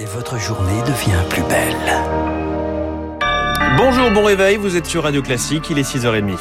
et votre journée devient plus belle. Bonjour, bon réveil, vous êtes sur Radio Classique, il est 6h30.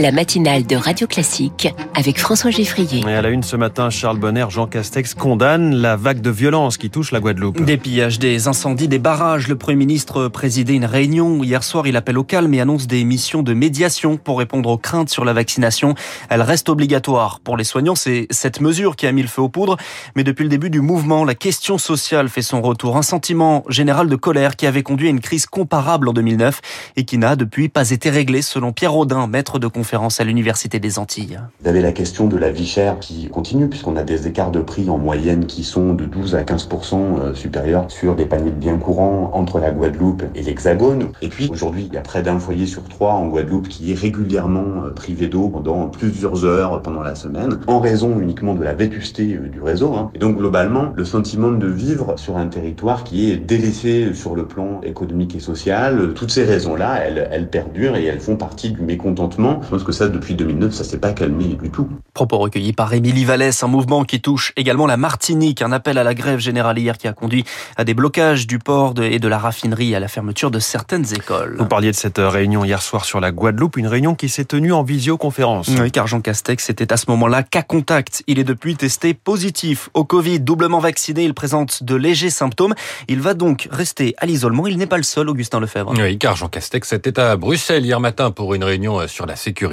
La matinale de Radio Classique avec François Geffrier. Et à la une ce matin, Charles Bonner, Jean Castex condamne la vague de violence qui touche la Guadeloupe. Des pillages, des incendies, des barrages. Le Premier ministre présidait une réunion. Hier soir, il appelle au calme et annonce des missions de médiation pour répondre aux craintes sur la vaccination. Elle reste obligatoire. Pour les soignants, c'est cette mesure qui a mis le feu aux poudres. Mais depuis le début du mouvement, la question sociale fait son retour. Un sentiment général de colère qui avait conduit à une crise comparable en 2009 et qui n'a depuis pas été réglée selon Pierre Audin, maître de conférence à l'Université des Antilles. Vous avez la question de la vie chère qui continue puisqu'on a des écarts de prix en moyenne qui sont de 12 à 15% supérieurs sur des paniers de biens courants entre la Guadeloupe et l'Hexagone. Et puis aujourd'hui, il y a près d'un foyer sur trois en Guadeloupe qui est régulièrement privé d'eau pendant plusieurs heures pendant la semaine en raison uniquement de la vétusté du réseau. Hein. Et donc globalement, le sentiment de vivre sur un territoire qui est délaissé sur le plan économique et social, toutes ces raisons-là, elles perdurent et elles font partie du mécontentement. Que ça, depuis 2009, ça s'est pas calmé du tout. Propos recueillis par Émilie Vallès, un mouvement qui touche également la Martinique, un appel à la grève générale hier qui a conduit à des blocages du port et de la raffinerie à la fermeture de certaines écoles. Vous parliez de cette réunion hier soir sur la Guadeloupe, une réunion qui s'est tenue en visioconférence. Oui, car Jean Castex était à ce moment-là cas contact. Il est depuis testé positif au Covid, doublement vacciné, il présente de légers symptômes. Il va donc rester à l'isolement. Il n'est pas le seul, Augustin Lefebvre. Oui, car Jean Castex était à Bruxelles hier matin pour une réunion sur la sécurité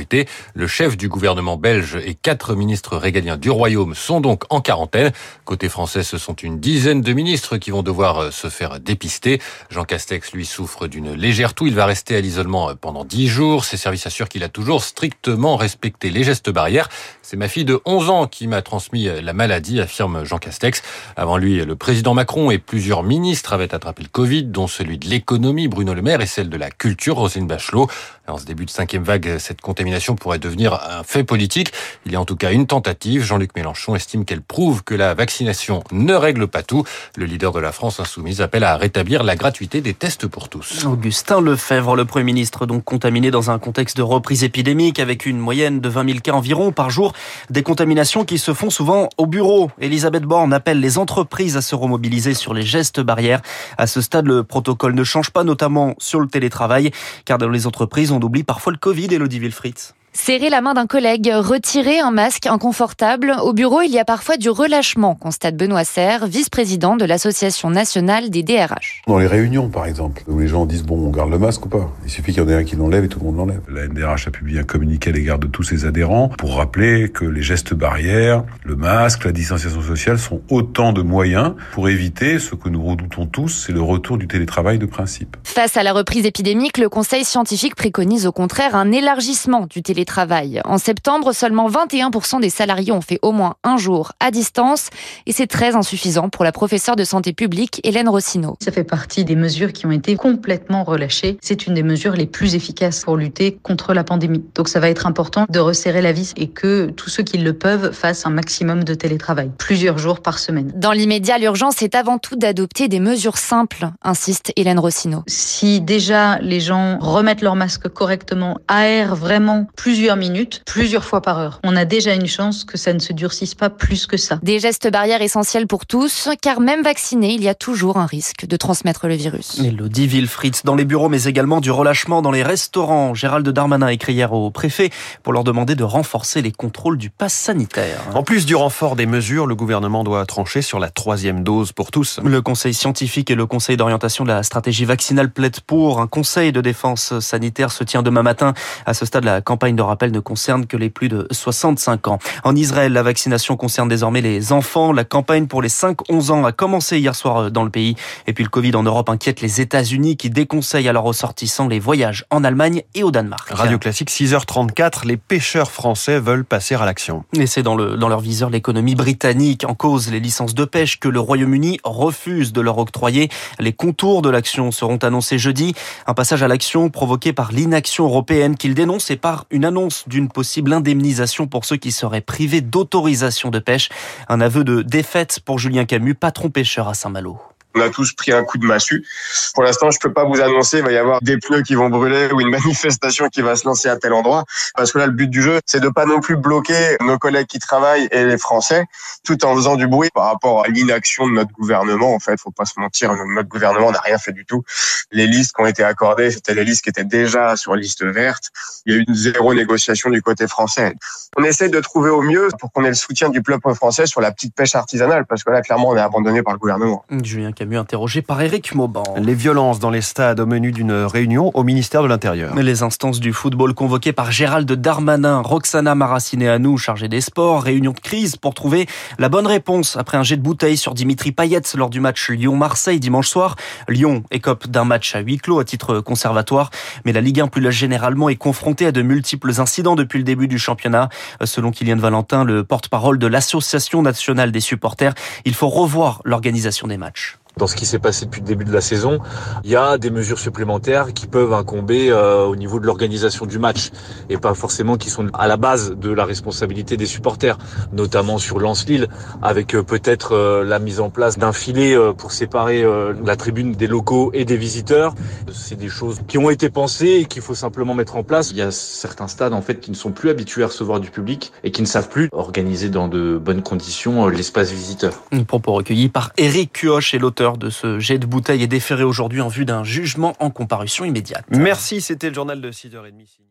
le chef du gouvernement belge et quatre ministres régaliens du royaume sont donc en quarantaine. Côté français, ce sont une dizaine de ministres qui vont devoir se faire dépister. Jean Castex, lui, souffre d'une légère toux. Il va rester à l'isolement pendant dix jours. Ses services assurent qu'il a toujours strictement respecté les gestes barrières. C'est ma fille de 11 ans qui m'a transmis la maladie, affirme Jean Castex. Avant lui, le président Macron et plusieurs ministres avaient attrapé le Covid, dont celui de l'économie, Bruno Le Maire, et celle de la culture, Roselyne Bachelot. En ce début de cinquième vague, cette contamination pourrait devenir un fait politique. Il y a en tout cas une tentative. Jean-Luc Mélenchon estime qu'elle prouve que la vaccination ne règle pas tout. Le leader de la France insoumise appelle à rétablir la gratuité des tests pour tous. Augustin Lefebvre, le Premier ministre, donc contaminé dans un contexte de reprise épidémique avec une moyenne de 20 000 cas environ par jour. Des contaminations qui se font souvent au bureau. Elisabeth Borne appelle les entreprises à se remobiliser sur les gestes barrières. À ce stade, le protocole ne change pas, notamment sur le télétravail, car dans les entreprises, on oublie parfois le Covid, Elodie Wilfried. Serrer la main d'un collègue, retirer un masque inconfortable. Au bureau, il y a parfois du relâchement, constate Benoît Serre, vice-président de l'Association nationale des DRH. Dans les réunions, par exemple, où les gens disent bon, on garde le masque ou pas? Il suffit qu'il y en ait un qui l'enlève et tout le monde l'enlève. La NDRH a publié un communiqué à l'égard de tous ses adhérents pour rappeler que les gestes barrières, le masque, la distanciation sociale sont autant de moyens pour éviter ce que nous redoutons tous, c'est le retour du télétravail de principe. Face à la reprise épidémique, le Conseil scientifique préconise au contraire un élargissement du télétravail télétravail. En septembre, seulement 21% des salariés ont fait au moins un jour à distance et c'est très insuffisant pour la professeure de santé publique Hélène Rossino. Ça fait partie des mesures qui ont été complètement relâchées. C'est une des mesures les plus efficaces pour lutter contre la pandémie. Donc ça va être important de resserrer la vis et que tous ceux qui le peuvent fassent un maximum de télétravail, plusieurs jours par semaine. Dans l'immédiat, l'urgence est avant tout d'adopter des mesures simples, insiste Hélène Rossino. Si déjà les gens remettent leur masque correctement, aèrent vraiment plusieurs minutes, plusieurs fois par heure. On a déjà une chance que ça ne se durcisse pas plus que ça. Des gestes barrières essentiels pour tous, car même vacciné, il y a toujours un risque de transmettre le virus. Elodie Wilfried dans les bureaux, mais également du relâchement dans les restaurants. Gérald Darmanin écrit hier au préfet pour leur demander de renforcer les contrôles du pass sanitaire. En plus du renfort des mesures, le gouvernement doit trancher sur la troisième dose pour tous. Le conseil scientifique et le conseil d'orientation de la stratégie vaccinale plaident pour. Un conseil de défense sanitaire se tient demain matin. À ce stade, la campagne de rappel ne concerne que les plus de 65 ans. En Israël, la vaccination concerne désormais les enfants. La campagne pour les 5-11 ans a commencé hier soir dans le pays. Et puis le Covid en Europe inquiète les États-Unis qui déconseillent à leurs ressortissants les voyages en Allemagne et au Danemark. Radio Classique 6h34, les pêcheurs français veulent passer à l'action. Et c'est dans, le, dans leur viseur l'économie britannique. En cause, les licences de pêche que le Royaume-Uni refuse de leur octroyer. Les contours de l'action seront annoncés jeudi. Un passage à l'action provoqué par l'inaction européenne qu'il dénonce et par une annonce d'une possible indemnisation pour ceux qui seraient privés d'autorisation de pêche. Un aveu de défaite pour Julien Camus, patron pêcheur à Saint-Malo. On a tous pris un coup de massue. Pour l'instant, je peux pas vous annoncer, il va y avoir des pneus qui vont brûler ou une manifestation qui va se lancer à tel endroit. Parce que là, le but du jeu, c'est de pas non plus bloquer nos collègues qui travaillent et les Français, tout en faisant du bruit par rapport à l'inaction de notre gouvernement. En fait, faut pas se mentir, notre gouvernement n'a rien fait du tout. Les listes qui ont été accordées, c'était les listes qui étaient déjà sur liste verte. Il y a eu une zéro négociation du côté français. On essaie de trouver au mieux pour qu'on ait le soutien du peuple français sur la petite pêche artisanale, parce que là, clairement, on est abandonné par le gouvernement. Julien Camus, interrogé par Éric Mauban. Les violences dans les stades au menu d'une réunion au ministère de l'Intérieur. Les instances du football convoquées par Gérald Darmanin, Roxana Maracineanu, chargée des sports, réunion de crise pour trouver la bonne réponse après un jet de bouteille sur Dimitri Payet lors du match Lyon-Marseille dimanche soir. Lyon écope d'un match à huis clos à titre conservatoire, mais la Ligue 1 plus généralement est confrontée à de multiples incidents depuis le début du championnat. Selon Kylian Valentin, le porte-parole de l'Association nationale des supporters, il faut revoir l'organisation des matchs dans ce qui s'est passé depuis le début de la saison, il y a des mesures supplémentaires qui peuvent incomber euh, au niveau de l'organisation du match et pas forcément qui sont à la base de la responsabilité des supporters, notamment sur Lens-Lille, avec euh, peut-être euh, la mise en place d'un filet pour séparer la tribune des locaux et des visiteurs. C'est des choses qui ont été pensées et qu'il faut simplement mettre en place. Il y a certains stades en fait qui ne sont plus habitués à recevoir du public et qui ne savent plus organiser dans de bonnes conditions l'espace visiteur. Propos recueillis par Eric Cuoche et de ce jet de bouteille est déféré aujourd'hui en vue d'un jugement en comparution immédiate. Merci, c'était le journal de 6h30.